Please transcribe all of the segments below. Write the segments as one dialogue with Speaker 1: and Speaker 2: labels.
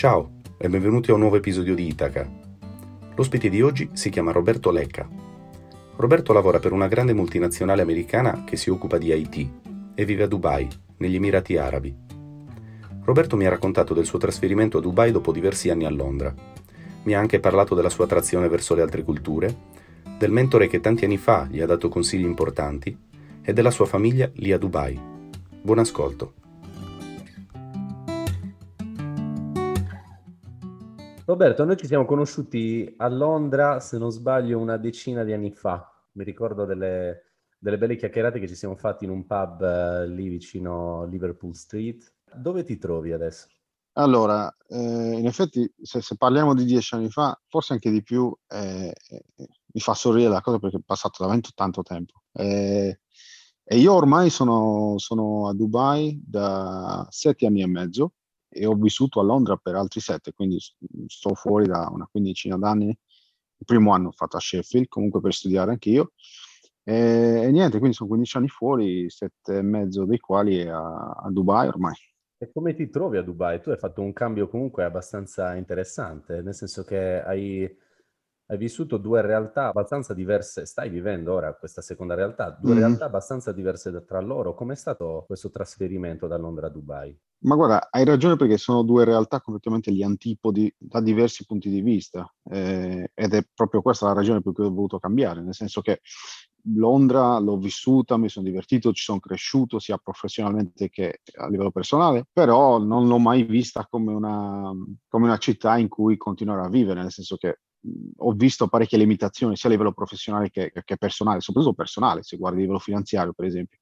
Speaker 1: Ciao e benvenuti a un nuovo episodio di Itaca. L'ospite di oggi si chiama Roberto Lecca. Roberto lavora per una grande multinazionale americana che si occupa di IT e vive a Dubai, negli Emirati Arabi. Roberto mi ha raccontato del suo trasferimento a Dubai dopo diversi anni a Londra. Mi ha anche parlato della sua attrazione verso le altre culture, del mentore che tanti anni fa gli ha dato consigli importanti e della sua famiglia lì a Dubai. Buon ascolto.
Speaker 2: Roberto, noi ci siamo conosciuti a Londra, se non sbaglio, una decina di anni fa. Mi ricordo delle, delle belle chiacchierate che ci siamo fatti in un pub eh, lì vicino Liverpool Street. Dove ti trovi adesso?
Speaker 3: Allora, eh, in effetti, se, se, parliamo di dieci anni fa, forse anche di più, eh, eh mi fa sorridere la cosa perché è passato davvero tanto tempo. Eh, e io ormai sono, sono a Dubai da sette anni e mezzo e ho vissuto a Londra per altri sette, quindi sto fuori da una quindicina d'anni. Il primo anno ho fatto a Sheffield, comunque per studiare anch'io. E, e niente, quindi sono 15 anni fuori, sette e mezzo dei quali a, a Dubai ormai.
Speaker 2: E come ti trovi a Dubai? Tu hai fatto un cambio comunque abbastanza interessante, nel senso che hai hai vissuto due realtà abbastanza diverse, stai vivendo ora questa seconda realtà, due mm. realtà abbastanza diverse tra loro. Com'è stato questo trasferimento da Londra a Dubai?
Speaker 3: Ma guarda, hai ragione perché sono due realtà completamente gli antipodi da diversi punti di vista eh, ed è proprio questa la ragione per cui ho voluto cambiare, nel senso che Londra l'ho vissuta, mi sono divertito, ci sono cresciuto sia professionalmente che a livello personale, però non l'ho mai vista come una, come una città in cui continuare a vivere, nel senso che ho visto parecchie limitazioni sia a livello professionale che, che, personale, soprattutto personale, se guardi a livello finanziario per esempio.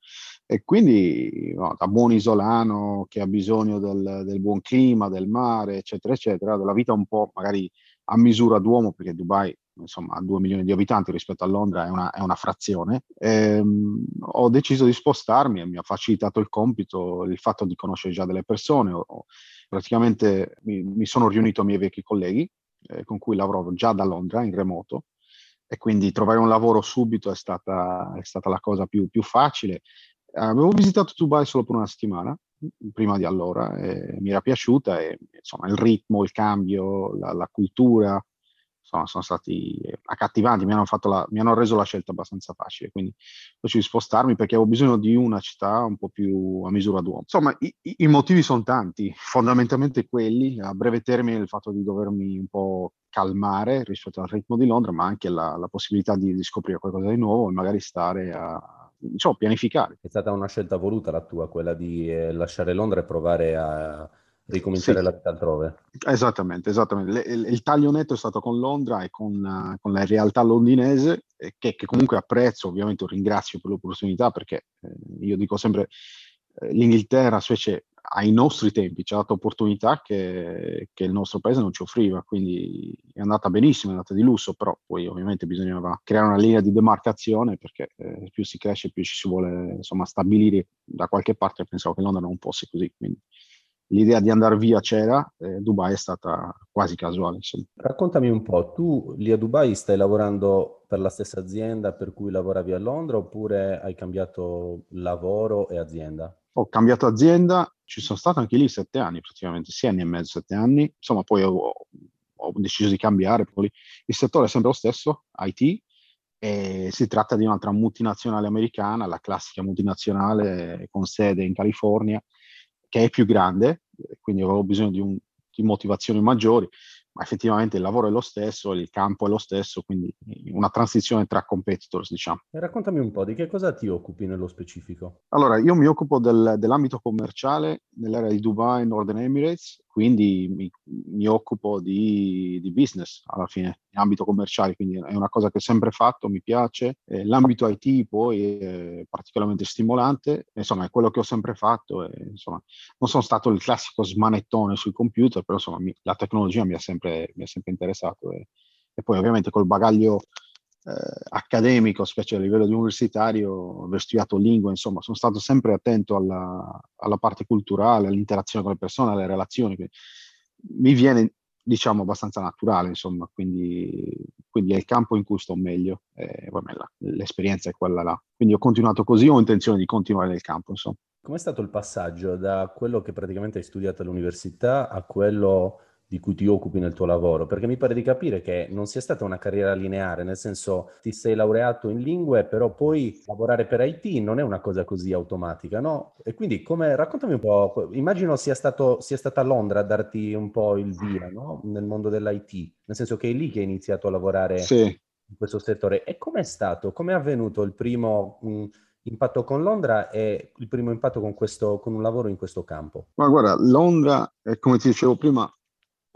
Speaker 3: E quindi no, da buon isolano che ha bisogno del, del, buon clima, del mare, eccetera, eccetera, della vita un po' magari a misura d'uomo, perché Dubai insomma ha 2 milioni di abitanti rispetto a Londra è una, è una frazione, ehm, ho deciso di spostarmi e mi ha facilitato il compito il fatto di conoscere già delle persone. Ho, praticamente mi, mi sono riunito ai miei vecchi colleghi eh, con cui lavoravo già da Londra in remoto e quindi trovare un lavoro subito è stata, è stata la cosa più, più facile. Avevo visitato Dubai solo per una settimana, prima di allora, mi era piaciuta e insomma il ritmo, il cambio, la, la cultura, insomma, sono stati accattivanti, mi hanno, la, mi hanno, reso la scelta abbastanza facile, quindi ho deciso di spostarmi perché avevo bisogno di una città un po' più a misura d'uomo. Insomma, i, i motivi sono tanti, fondamentalmente quelli, a breve termine il fatto di dovermi un po' calmare rispetto al ritmo di Londra, ma anche la, la possibilità di, di, scoprire qualcosa di nuovo e magari stare a, diciamo, pianificare.
Speaker 2: È stata una scelta voluta la tua, quella di eh, lasciare Londra e provare a ricominciare sì. la vita altrove.
Speaker 3: Esattamente, esattamente. Il, il, taglio netto è stato con Londra e con, uh, con la realtà londinese, eh, che, che, comunque apprezzo, ovviamente ringrazio per l'opportunità, perché eh, io dico sempre, eh, l'Inghilterra specie ai nostri tempi ci ha dato opportunità che, che, il nostro paese non ci offriva, quindi è andata benissimo, è andata di lusso, però poi ovviamente bisognava creare una linea di demarcazione perché eh, più si cresce più ci si vuole insomma stabilire da qualche parte, pensavo che Londra non fosse così, quindi l'idea di andare via c'era, eh, Dubai è stata quasi casuale. Insomma.
Speaker 2: Raccontami un po', tu lì a Dubai stai lavorando per la stessa azienda per cui lavoravi a Londra oppure hai cambiato lavoro e azienda?
Speaker 3: Ho cambiato azienda, ci sono stato anche lì sette anni praticamente, sei anni e mezzo, sette anni, insomma poi ho, ho deciso di cambiare, poi il settore è sempre lo stesso, IT, e si tratta di un'altra multinazionale americana, la classica multinazionale con sede in California, che è più grande, quindi avevo bisogno di, un, di motivazioni maggiori, ma effettivamente il lavoro è lo stesso, il campo è lo stesso, quindi una transizione tra competitors, diciamo.
Speaker 2: E raccontami un po' di che cosa ti occupi nello specifico.
Speaker 3: Allora, io mi occupo del, dell'ambito commerciale nell'area di Dubai, Northern Emirates, quindi mi, mi occupo di, di, business alla fine, in ambito commerciale, quindi è una cosa che ho sempre fatto, mi piace. Eh, l'ambito IT poi è particolarmente stimolante, insomma è quello che ho sempre fatto, e, insomma non sono stato il classico smanettone sui computer, però insomma mi, la tecnologia mi ha sempre, mi ha sempre interessato e, e poi ovviamente col bagaglio eh, accademico, specie a livello di universitario, ho studiato lingue, insomma, sono stato sempre attento alla, alla parte culturale, all'interazione con le persone, alle relazioni. Mi viene, diciamo, abbastanza naturale, insomma, quindi, quindi, è il campo in cui sto meglio. Eh, vabbè, la, l'esperienza è quella là. Quindi ho continuato così, ho intenzione di continuare nel campo, insomma.
Speaker 2: Com'è stato il passaggio da quello che praticamente hai studiato all'università a quello di cui ti occupi nel tuo lavoro, perché mi pare di capire che non sia stata una carriera lineare, nel senso ti sei laureato in lingue, però poi lavorare per IT non è una cosa così automatica, no? E quindi come, raccontami un po', immagino sia, stato, sia stata Londra a darti un po' il via, no? Nel mondo dell'IT, nel senso che è lì che hai iniziato a lavorare sì. in questo settore. E com'è stato? Com'è avvenuto il primo... Mh, impatto con Londra e il primo impatto con, questo, con un lavoro in questo campo?
Speaker 3: Ma guarda, Londra, come ti dicevo prima,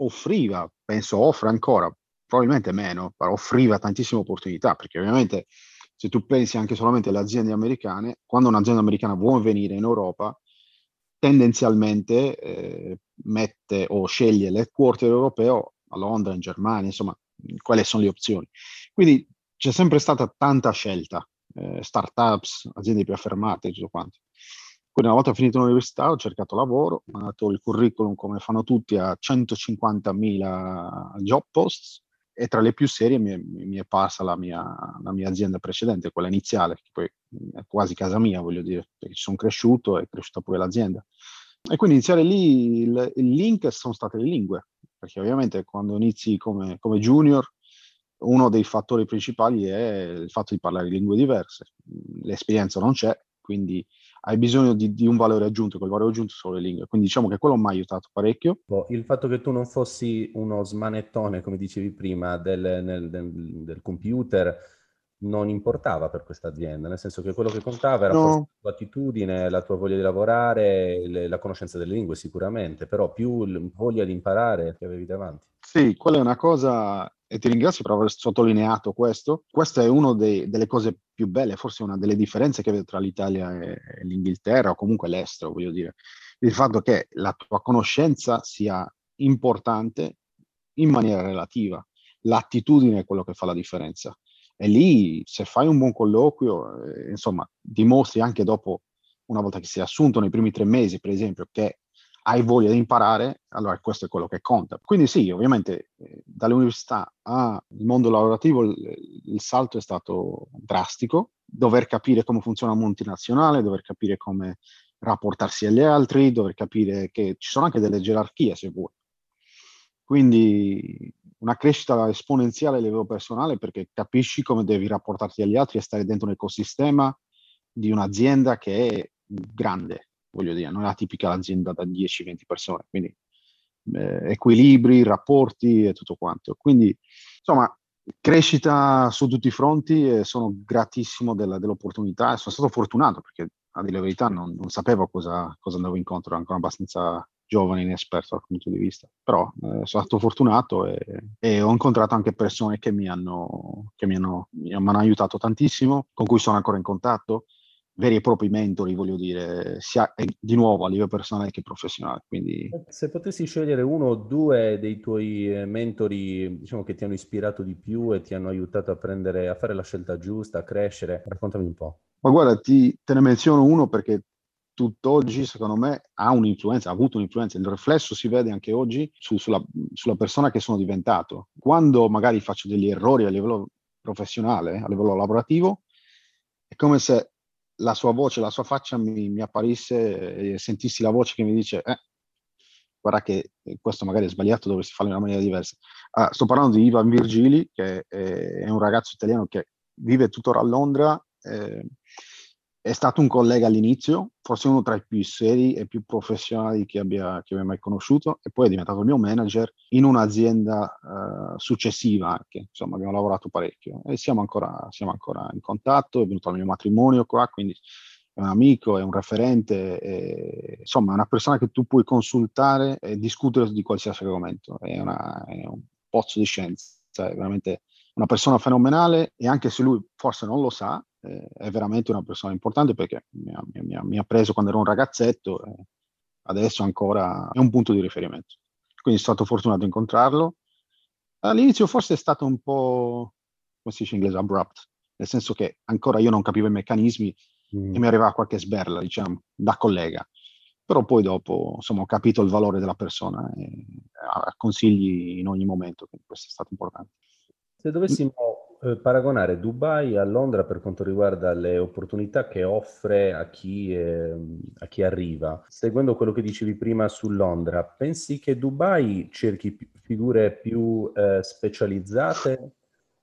Speaker 3: offriva, penso offre ancora, probabilmente meno, però offriva tantissime opportunità, perché ovviamente se tu pensi anche solamente alle aziende americane, quando un'azienda americana vuole venire in Europa, tendenzialmente eh, mette o sceglie l'headquarter europeo a Londra, in Germania, insomma, quali sono le opzioni. Quindi c'è sempre stata tanta scelta, eh, startups, aziende più affermate tutto quanto. Quindi una volta finito l'università ho cercato lavoro, ho mandato il curriculum come fanno tutti a 150.000 job posts e tra le più serie mi mi è parsa la mia, la mia, azienda precedente, quella iniziale, che poi è quasi casa mia, voglio dire, perché ci sono cresciuto e è cresciuta pure l'azienda. E quindi iniziare lì, il, il link sono state le lingue, perché ovviamente quando inizi come, come junior uno dei fattori principali è il fatto di parlare lingue diverse. L'esperienza non c'è, quindi hai bisogno di, di, un valore aggiunto, quel valore aggiunto sono le lingue. Quindi diciamo che quello mi ha aiutato parecchio.
Speaker 2: Boh, il fatto che tu non fossi uno smanettone, come dicevi prima, del, nel, del, del computer non importava per questa azienda, nel senso che quello che contava era no. la tua attitudine, la tua voglia di lavorare, le, la conoscenza delle lingue sicuramente, però più voglia di imparare che avevi davanti.
Speaker 3: Sì, quella è una cosa e ti ringrazio per aver sottolineato questo. Questa è una delle cose più belle, forse una delle differenze che vedo tra l'Italia e l'Inghilterra o comunque l'estero, voglio dire. Il fatto che la tua conoscenza sia importante in maniera relativa. L'attitudine è quello che fa la differenza. E lì, se fai un buon colloquio, eh, insomma, dimostri anche dopo, una volta che sei assunto nei primi tre mesi, per esempio, che hai voglia di imparare, allora questo è quello che conta. Quindi sì, ovviamente eh, dall'università al mondo lavorativo il, il, salto è stato drastico, dover capire come funziona una multinazionale, dover capire come rapportarsi agli altri, dover capire che ci sono anche delle gerarchie se vuoi. Quindi una crescita esponenziale a livello personale perché capisci come devi rapportarti agli altri e stare dentro un ecosistema di un'azienda che è grande, voglio dire, non è la tipica azienda da 10-20 persone, quindi eh, equilibri, rapporti e tutto quanto. Quindi, insomma, crescita su tutti i fronti e sono gratissimo della, dell'opportunità e sono stato fortunato perché, a dire la verità, non, non sapevo cosa, cosa, andavo incontro, ero ancora abbastanza giovane e inesperto dal punto di vista. Però eh, sono stato fortunato e, e, ho incontrato anche persone che mi hanno, che mi hanno, mi hanno aiutato tantissimo, con cui sono ancora in contatto veri e propri mentori, voglio dire, sia di nuovo a livello personale che professionale. Quindi...
Speaker 2: Se potessi scegliere uno o due dei tuoi eh, mentori, diciamo che ti hanno ispirato di più e ti hanno aiutato a prendere, a fare la scelta giusta, a crescere, raccontami un po'.
Speaker 3: Ma guarda, ti, te ne menziono uno perché tutt'oggi, secondo me, ha un'influenza, ha avuto un'influenza. Il riflesso si vede anche oggi su, sulla, sulla persona che sono diventato. Quando magari faccio degli errori a livello professionale, a livello lavorativo, è come se la sua voce, la sua faccia mi, mi apparisse e sentissi la voce che mi dice eh, guarda che questo magari è sbagliato, dovresti farlo in una maniera diversa. Ah, sto parlando di Ivan Virgili, che è, è, un ragazzo italiano che vive tuttora a Londra, eh, è stato un collega all'inizio, forse uno tra i più seri e più professionali che abbia, che abbia mai conosciuto, e poi è diventato il mio manager in un'azienda uh, successiva anche. Insomma, abbiamo lavorato parecchio e siamo ancora, siamo ancora in contatto. È venuto al mio matrimonio qua, quindi è un amico, è un referente, è, insomma, è una persona che tu puoi consultare e discutere di qualsiasi argomento. È, una, è un pozzo di scienza, è veramente una persona fenomenale e anche se lui forse non lo sa, eh, è veramente una persona importante perché mi ha, mi ha, mi ha preso quando ero un ragazzetto e adesso ancora è un punto di riferimento. Quindi sono stato fortunato a incontrarlo. All'inizio forse è stato un po', come si dice in inglese, abrupt, nel senso che ancora io non capivo i meccanismi mm. e mi arrivava qualche sberla, diciamo, da collega. Però poi dopo, insomma, ho capito il valore della persona e consigli in ogni momento, quindi questo è stato importante.
Speaker 2: Se dovessimo eh, paragonare Dubai a Londra per quanto riguarda le opportunità che offre a chi, eh, a chi arriva. Seguendo quello che dicevi prima su Londra, pensi che Dubai cerchi figure più eh, specializzate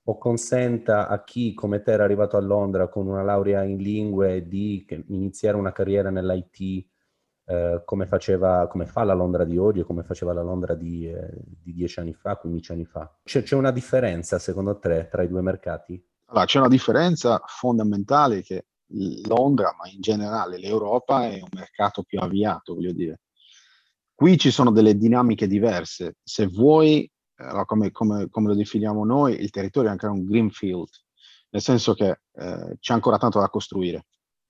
Speaker 2: o consenta a chi come te era arrivato a Londra con una laurea in lingue di iniziare una carriera nell'IT eh, come, faceva, come fa la Londra di oggi e come faceva la Londra di, eh, di 10 anni fa, 15 anni fa? C'è, c'è, una differenza secondo te tra i due mercati?
Speaker 3: Allora, c'è una differenza fondamentale che Londra, ma in generale l'Europa, è un mercato più avviato, voglio dire. Qui ci sono delle dinamiche diverse. Se vuoi, allora, come, come, come, lo definiamo noi, il territorio è ancora un greenfield, nel senso che eh, c'è ancora tanto da costruire.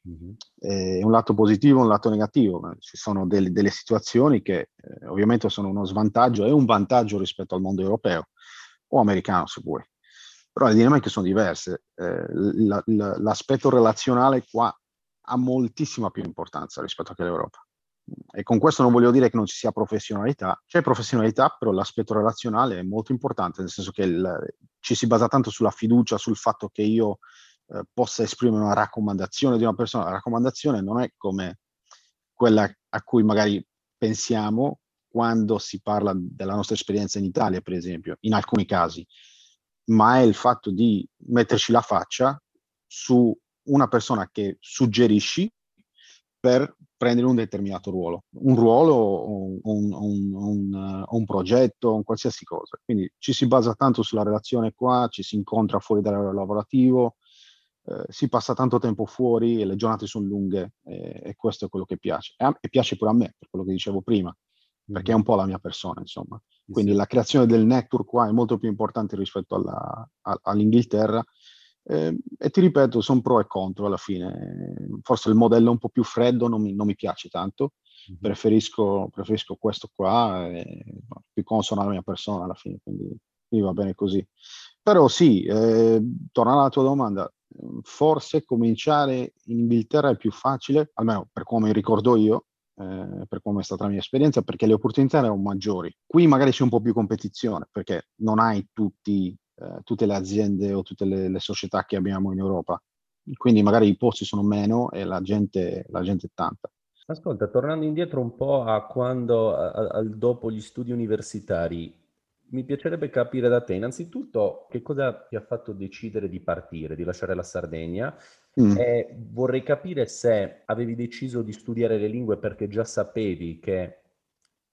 Speaker 3: Mm-hmm. Eh, un lato positivo un lato negativo. Ci sono delle, delle situazioni che eh, ovviamente sono uno svantaggio e un vantaggio rispetto al mondo europeo o americano, se vuoi. Però le dinamiche sono diverse. Eh, la, la, l'aspetto relazionale qua ha moltissima più importanza rispetto all'Europa. E con questo non voglio dire che non ci sia professionalità, c'è professionalità, però l'aspetto relazionale è molto importante, nel senso che il, ci si basa tanto sulla fiducia, sul fatto che io eh, possa esprimere una raccomandazione di una persona. La raccomandazione non è come quella a cui magari pensiamo quando si parla della nostra esperienza in Italia, per esempio, in alcuni casi, ma è il fatto di metterci la faccia su una persona che suggerisci per prendere un determinato ruolo, un ruolo, un, un, un, un, progetto, un qualsiasi cosa. Quindi ci si basa tanto sulla relazione qua, ci si incontra fuori dal lavorativo, eh, si passa tanto tempo fuori e le giornate sono lunghe e, e questo è quello che piace. E, e, piace pure a me, per quello che dicevo prima, perché è un po' la mia persona, insomma. Quindi la creazione del network qua è molto più importante rispetto alla, a, all'Inghilterra. Eh, e ti ripeto, sono pro e contro alla fine. Forse il modello un po' più freddo non mi, non mi piace tanto, mm-hmm. preferisco, preferisco, questo qua, è più consono alla mia persona alla fine, quindi, quindi va bene così. Però sì, eh, tornando alla tua domanda, forse cominciare in Inghilterra è più facile, almeno per come ricordo io, eh, per come è stata la mia esperienza, perché le opportunità erano maggiori. Qui magari c'è un po' più competizione, perché non hai tutti, eh, tutte le aziende o tutte le, le, società che abbiamo in Europa. Quindi magari i posti sono meno e la gente, la gente è tanta.
Speaker 2: Ascolta, tornando indietro un po' a quando, a, a, dopo gli studi universitari, mi piacerebbe capire da te innanzitutto che cosa ti ha fatto decidere di partire, di lasciare la Sardegna mm. e vorrei capire se avevi deciso di studiare le lingue perché già sapevi che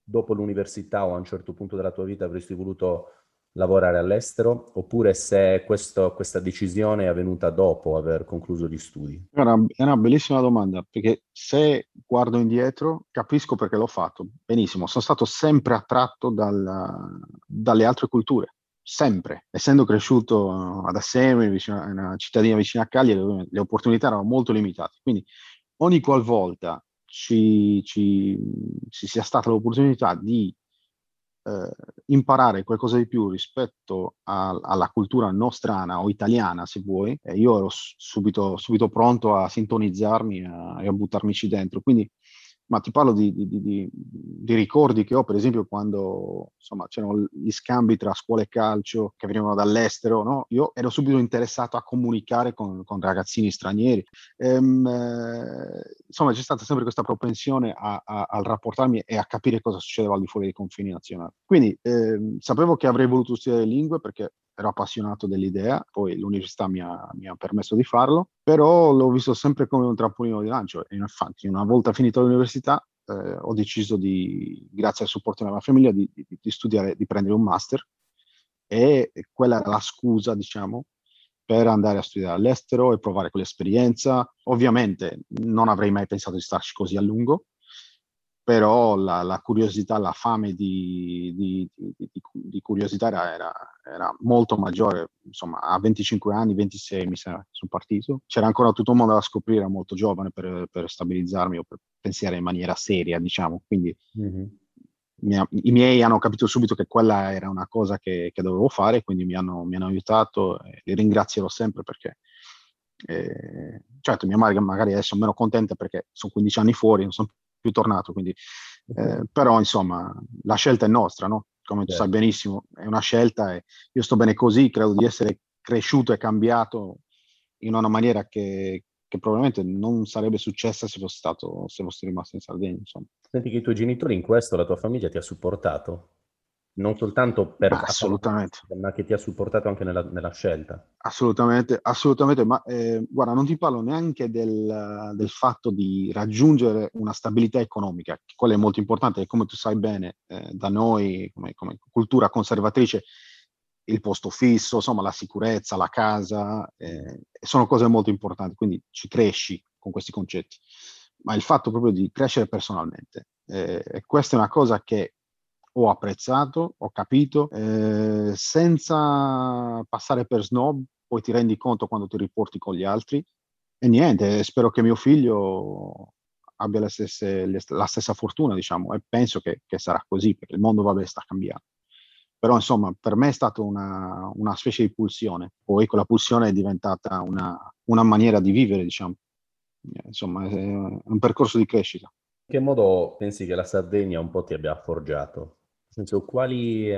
Speaker 2: dopo l'università o a un certo punto della tua vita avresti voluto lavorare all'estero oppure se questo, questa decisione è avvenuta dopo aver concluso gli studi?
Speaker 3: È una, bellissima domanda perché se guardo indietro capisco perché l'ho fatto. Benissimo, sono stato sempre attratto dal, dalle altre culture, sempre. Essendo cresciuto ad Assemi, vicino, una cittadina vicina a Cagliari, le opportunità erano molto limitate. Quindi ogni qualvolta ci, ci, ci sia stata l'opportunità di eh, imparare qualcosa di più rispetto a, alla cultura nostrana o italiana, se vuoi, e io ero subito, subito pronto a sintonizzarmi a, e a buttarmici dentro. Quindi ma ti parlo di, di, di, di, ricordi che ho, per esempio, quando insomma, c'erano gli scambi tra scuola e calcio che venivano dall'estero, no? io ero subito interessato a comunicare con, con ragazzini stranieri. Ehm, eh, insomma, c'è stata sempre questa propensione a, a, a, rapportarmi e a capire cosa succedeva al di fuori dei confini nazionali. Quindi eh, sapevo che avrei voluto studiare lingue perché ero appassionato dell'idea, poi l'università mi ha, mi ha, permesso di farlo, però l'ho visto sempre come un trampolino di lancio e infatti una volta finito l'università eh, ho deciso di, grazie al supporto della mia famiglia, di, di, di, studiare, di prendere un master e quella era la scusa, diciamo, per andare a studiare all'estero e provare quell'esperienza. Ovviamente non avrei mai pensato di starci così a lungo, però la, la, curiosità, la fame di, di, di, di curiosità era, era, era, molto maggiore. Insomma, a 25 anni, 26 mi sa, sono partito. C'era ancora tutto un mondo da scoprire, molto giovane per, per stabilizzarmi o per pensare in maniera seria, diciamo. Quindi mm-hmm. mia, i miei hanno capito subito che quella era una cosa che, che dovevo fare, quindi mi hanno, mi hanno aiutato e li ringrazierò sempre perché eh, certo mia madre magari adesso è meno contenta perché sono 15 anni fuori, non sono più tornato. Quindi, eh, però, insomma, la scelta è nostra, no? Come tu sai certo. benissimo, è una scelta e io sto bene così, credo di essere cresciuto e cambiato in una maniera che, che probabilmente non sarebbe successa se fosse, stato, se fosse rimasto in Sardegna. Insomma.
Speaker 2: Senti che i tuoi genitori in questo, la tua famiglia ti ha supportato? Non soltanto per
Speaker 3: ma assolutamente.
Speaker 2: ma che ti ha supportato anche nella, nella scelta.
Speaker 3: Assolutamente, assolutamente, ma eh, guarda, non ti parlo neanche del, del, fatto di raggiungere una stabilità economica, quella è molto importante, e come tu sai bene, eh, da noi come, come, cultura conservatrice, il posto fisso, insomma la sicurezza, la casa, eh, sono cose molto importanti, quindi ci cresci con questi concetti, ma il fatto proprio di crescere personalmente. Eh, e questa è una cosa che ho apprezzato, ho capito, eh, senza passare per snob, poi ti rendi conto quando ti riporti con gli altri. E niente, spero che mio figlio abbia le stesse, le, la stessa fortuna, diciamo, e penso che, che, sarà così, perché il mondo, vabbè, sta cambiando. Però, insomma, per me è stata una, una specie di pulsione. Poi quella pulsione è diventata una, una maniera di vivere, diciamo. Insomma, è un percorso di crescita.
Speaker 2: In che modo pensi che la Sardegna un po' ti abbia forgiato? Senso, quali,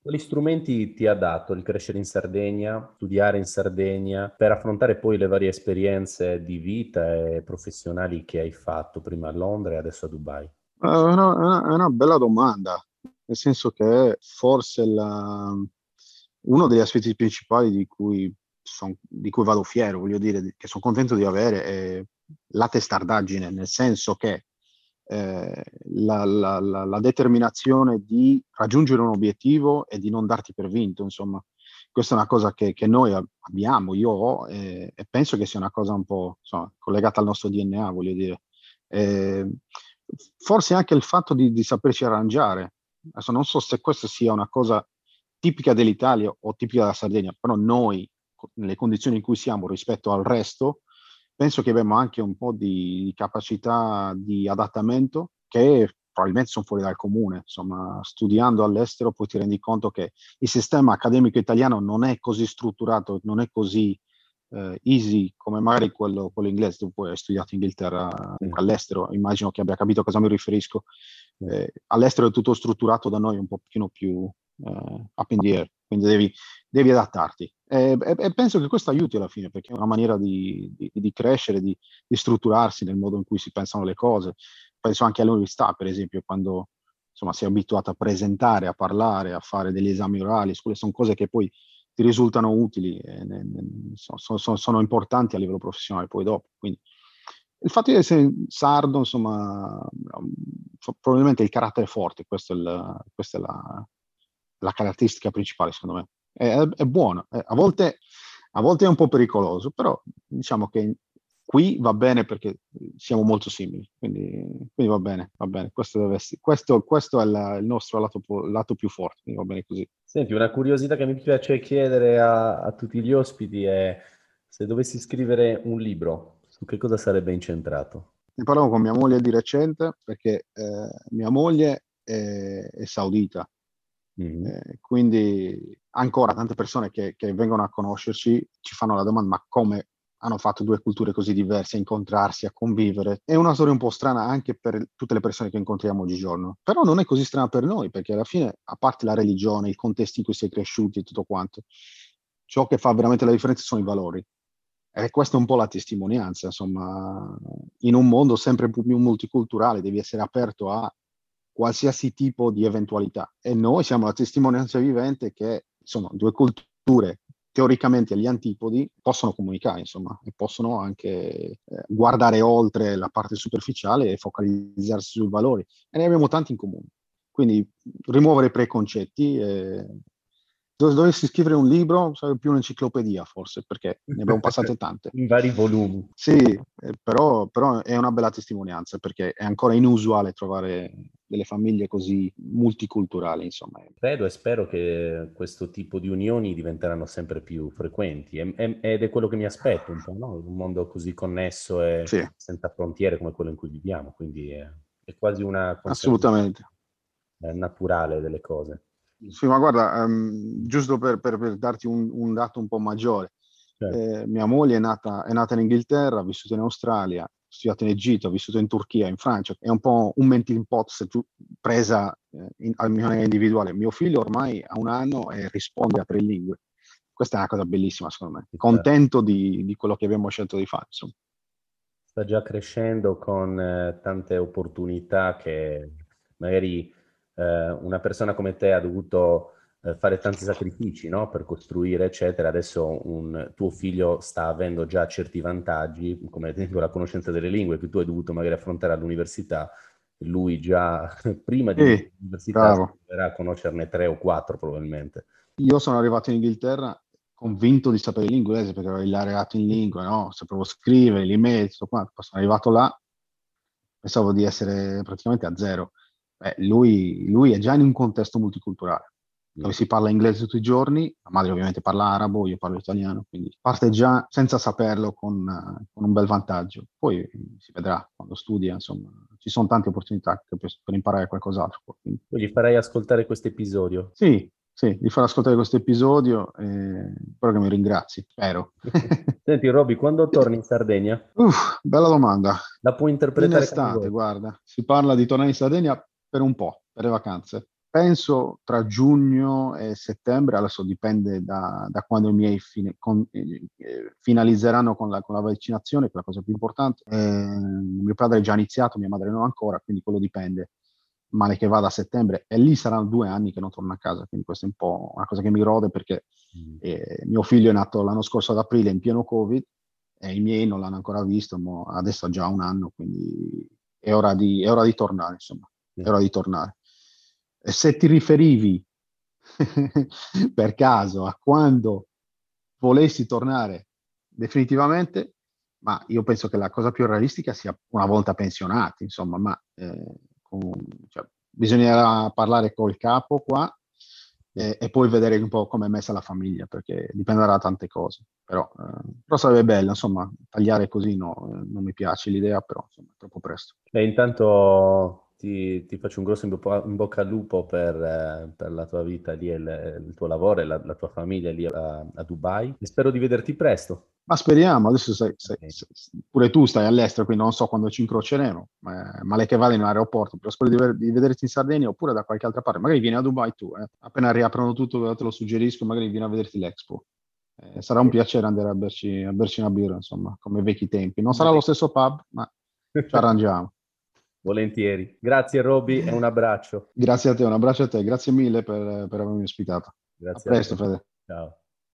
Speaker 2: quali strumenti ti ha dato il crescere in Sardegna, studiare in Sardegna, per affrontare poi le varie esperienze di vita e professionali che hai fatto prima a Londra e adesso a Dubai?
Speaker 3: È una, è una bella domanda, nel senso che forse la, uno degli aspetti principali di cui, son, di cui vado fiero, voglio dire, che sono contento di avere, è la testardaggine, nel senso che eh, la, la, la, la, determinazione di raggiungere un obiettivo e di non darti per vinto, insomma. Questa è una cosa che, che noi abbiamo, io ho, e, e, penso che sia una cosa un po' insomma, collegata al nostro DNA, voglio dire. Eh, forse anche il fatto di, di saperci arrangiare. Adesso non so se questa sia una cosa tipica dell'Italia o tipica della Sardegna, però noi, nelle condizioni in cui siamo rispetto al resto, penso che abbiamo anche un po' di capacità di adattamento che probabilmente sono fuori dal comune. Insomma, studiando all'estero poi ti rendi conto che il sistema accademico italiano non è così strutturato, non è così eh, easy come magari quello, quello, inglese. Tu poi hai studiato in Inghilterra mm. all'estero, immagino che abbia capito a cosa mi riferisco. Eh, all'estero è tutto strutturato da noi un pochino più eh, up in the air, quindi devi, devi adattarti. E, e, e, penso che questo aiuti alla fine, perché è una maniera di, di, di crescere, di, di, strutturarsi nel modo in cui si pensano le cose. Penso anche all'università, per esempio, quando insomma, sei abituato a presentare, a parlare, a fare degli esami orali, sono cose che poi ti risultano utili, e, ne, ne, sono, sono, sono, importanti a livello professionale poi dopo. Quindi, il fatto di essere sardo, insomma, probabilmente il carattere forte, questo è il, questa è la, la caratteristica principale, secondo me. È, è buono, a volte, a volte è un po' pericoloso, però diciamo che qui va bene perché siamo molto simili, quindi, quindi va bene, va bene. Questo, essere, questo, questo è la, il nostro lato, lato, più forte, quindi va bene così.
Speaker 2: Senti, una curiosità che mi piace chiedere a, a, tutti gli ospiti è se dovessi scrivere un libro, su che cosa sarebbe incentrato?
Speaker 3: Ne parlavo con mia moglie di recente perché eh, mia moglie è, è saudita Mm. Eh, quindi ancora tante persone che, che, vengono a conoscerci ci fanno la domanda ma come hanno fatto due culture così diverse a incontrarsi, a convivere. È una storia un po' strana anche per tutte le persone che incontriamo oggigiorno, però non è così strana per noi perché alla fine, a parte la religione, il contesto in cui si è cresciuti e tutto quanto, ciò che fa veramente la differenza sono i valori. E questa è un po' la testimonianza, insomma, in un mondo sempre più multiculturale devi essere aperto a qualsiasi tipo di eventualità. E noi siamo la testimonianza vivente che sono due culture teoricamente agli antipodi possono comunicare, insomma, e possono anche eh, guardare oltre la parte superficiale e focalizzarsi sui valori. E ne abbiamo tanti in comune. Quindi rimuovere i preconcetti, eh, dovessi scrivere un libro sarebbe più un'enciclopedia forse, perché ne abbiamo passate tante.
Speaker 2: In vari volumi.
Speaker 3: Sì, eh, però, però, è una bella testimonianza, perché è ancora inusuale trovare delle famiglie così multiculturali, insomma.
Speaker 2: Credo e spero che questo tipo di unioni diventeranno sempre più frequenti ed è quello che mi aspetto un po', no? Un mondo così connesso e sì. senza frontiere come quello in cui viviamo, quindi è, è quasi una...
Speaker 3: Assolutamente.
Speaker 2: Naturale delle cose.
Speaker 3: Sì, ma guarda, um, giusto per, per, per darti un, un, dato un po' maggiore, certo. eh, mia moglie è nata, è nata, in Inghilterra, ha vissuto in Australia, studiato in Egitto, ha vissuto in Turchia, in Francia, è un po' un melting pot se tu presa eh, in, a maniera individuale. Mio figlio ormai ha un anno e risponde a tre lingue, questa è una cosa bellissima secondo me. Contento di, di quello che abbiamo scelto di fare. Insomma.
Speaker 2: Sta già crescendo con eh, tante opportunità che magari eh, una persona come te ha dovuto eh, fare tanti sacrifici no? per costruire, eccetera. Adesso un tuo figlio sta avendo già certi vantaggi, come ad esempio la conoscenza delle lingue che tu hai dovuto magari affrontare all'università. Lui già prima di l'università
Speaker 3: bravo.
Speaker 2: dovrà conoscerne tre o quattro probabilmente.
Speaker 3: Io sono arrivato in Inghilterra convinto di sapere l'inglese perché ero laureato in lingue, no? sapevo scrivere, l'email, tutto quanto. Poi sono arrivato là, pensavo di essere praticamente a zero. Beh, lui, lui è già in un contesto multiculturale dove si parla inglese tutti i giorni, la madre ovviamente parla arabo, io parlo italiano, quindi parte già senza saperlo con, con un bel vantaggio. Poi si vedrà quando studia, insomma, ci sono tante opportunità per, per imparare qualcos'altro. quindi.
Speaker 2: Gli farai ascoltare questo episodio.
Speaker 3: Sì, sì, di far ascoltare questo episodio, eh, spero che mi ringrazi, spero.
Speaker 2: Senti, Roby, quando torni in Sardegna?
Speaker 3: Uff, bella domanda.
Speaker 2: La puoi
Speaker 3: In
Speaker 2: interpretare
Speaker 3: estate,
Speaker 2: come vuoi.
Speaker 3: guarda, si parla di tornare in Sardegna per un po', per le vacanze. Penso tra giugno e settembre, adesso dipende da, da quando i miei fine- con- eh, eh, finalizzeranno con la, con la vaccinazione, che è la cosa più importante. Eh, mio padre è già iniziato, mia madre non ancora, quindi quello dipende. Male che vada a settembre, e lì saranno due anni che non torno a casa, quindi questa è un po' una cosa che mi rode perché
Speaker 2: Mm.
Speaker 3: eh, mio figlio è nato l'anno scorso ad aprile in pieno Covid e i miei non l'hanno ancora visto, adesso ha già un anno, quindi è ora di, è ora di tornare, insomma, è ora di tornare. E se ti riferivi per caso a quando volessi tornare definitivamente, ma io penso che la cosa più realistica sia una volta pensionati, insomma, ma eh, con- cioè, bisognerà parlare col capo qua e, e poi vedere un po' come è messa la famiglia, perché dipenderà da tante cose. Però, eh, però sarebbe bello, insomma, tagliare così no, eh, non mi piace l'idea, però insomma, è troppo presto.
Speaker 2: Beh, intanto ti, ti faccio un grosso in, bo- in bocca al lupo per, eh, per la tua vita lì, il, il tuo lavoro e la, la tua famiglia lì a, a Dubai. E spero di vederti presto.
Speaker 3: Ma speriamo, adesso sai-
Speaker 2: Ok.
Speaker 3: sai- pure tu stai all'estero, quindi non so quando ci incroceremo, ma male che vada in un aeroporto, però spero di, ver- di vederti in Sardegna oppure da qualche altra parte. Magari vieni a Dubai tu, eh. appena riaprono tutto te lo suggerisco, magari vieni a vederti l'Expo. Eh, sarà un piacere andare a berci, a berci una birra, insomma, come vecchi tempi. Non sarà lo stesso pub, ma ci arrangiamo.
Speaker 2: Volentieri. Grazie Roby e un abbraccio.
Speaker 3: Grazie a te, un abbraccio a te, grazie mille per, per avermi ospitato. A
Speaker 2: Grazie
Speaker 3: presto,
Speaker 2: te.
Speaker 3: Fede.
Speaker 2: Ciao.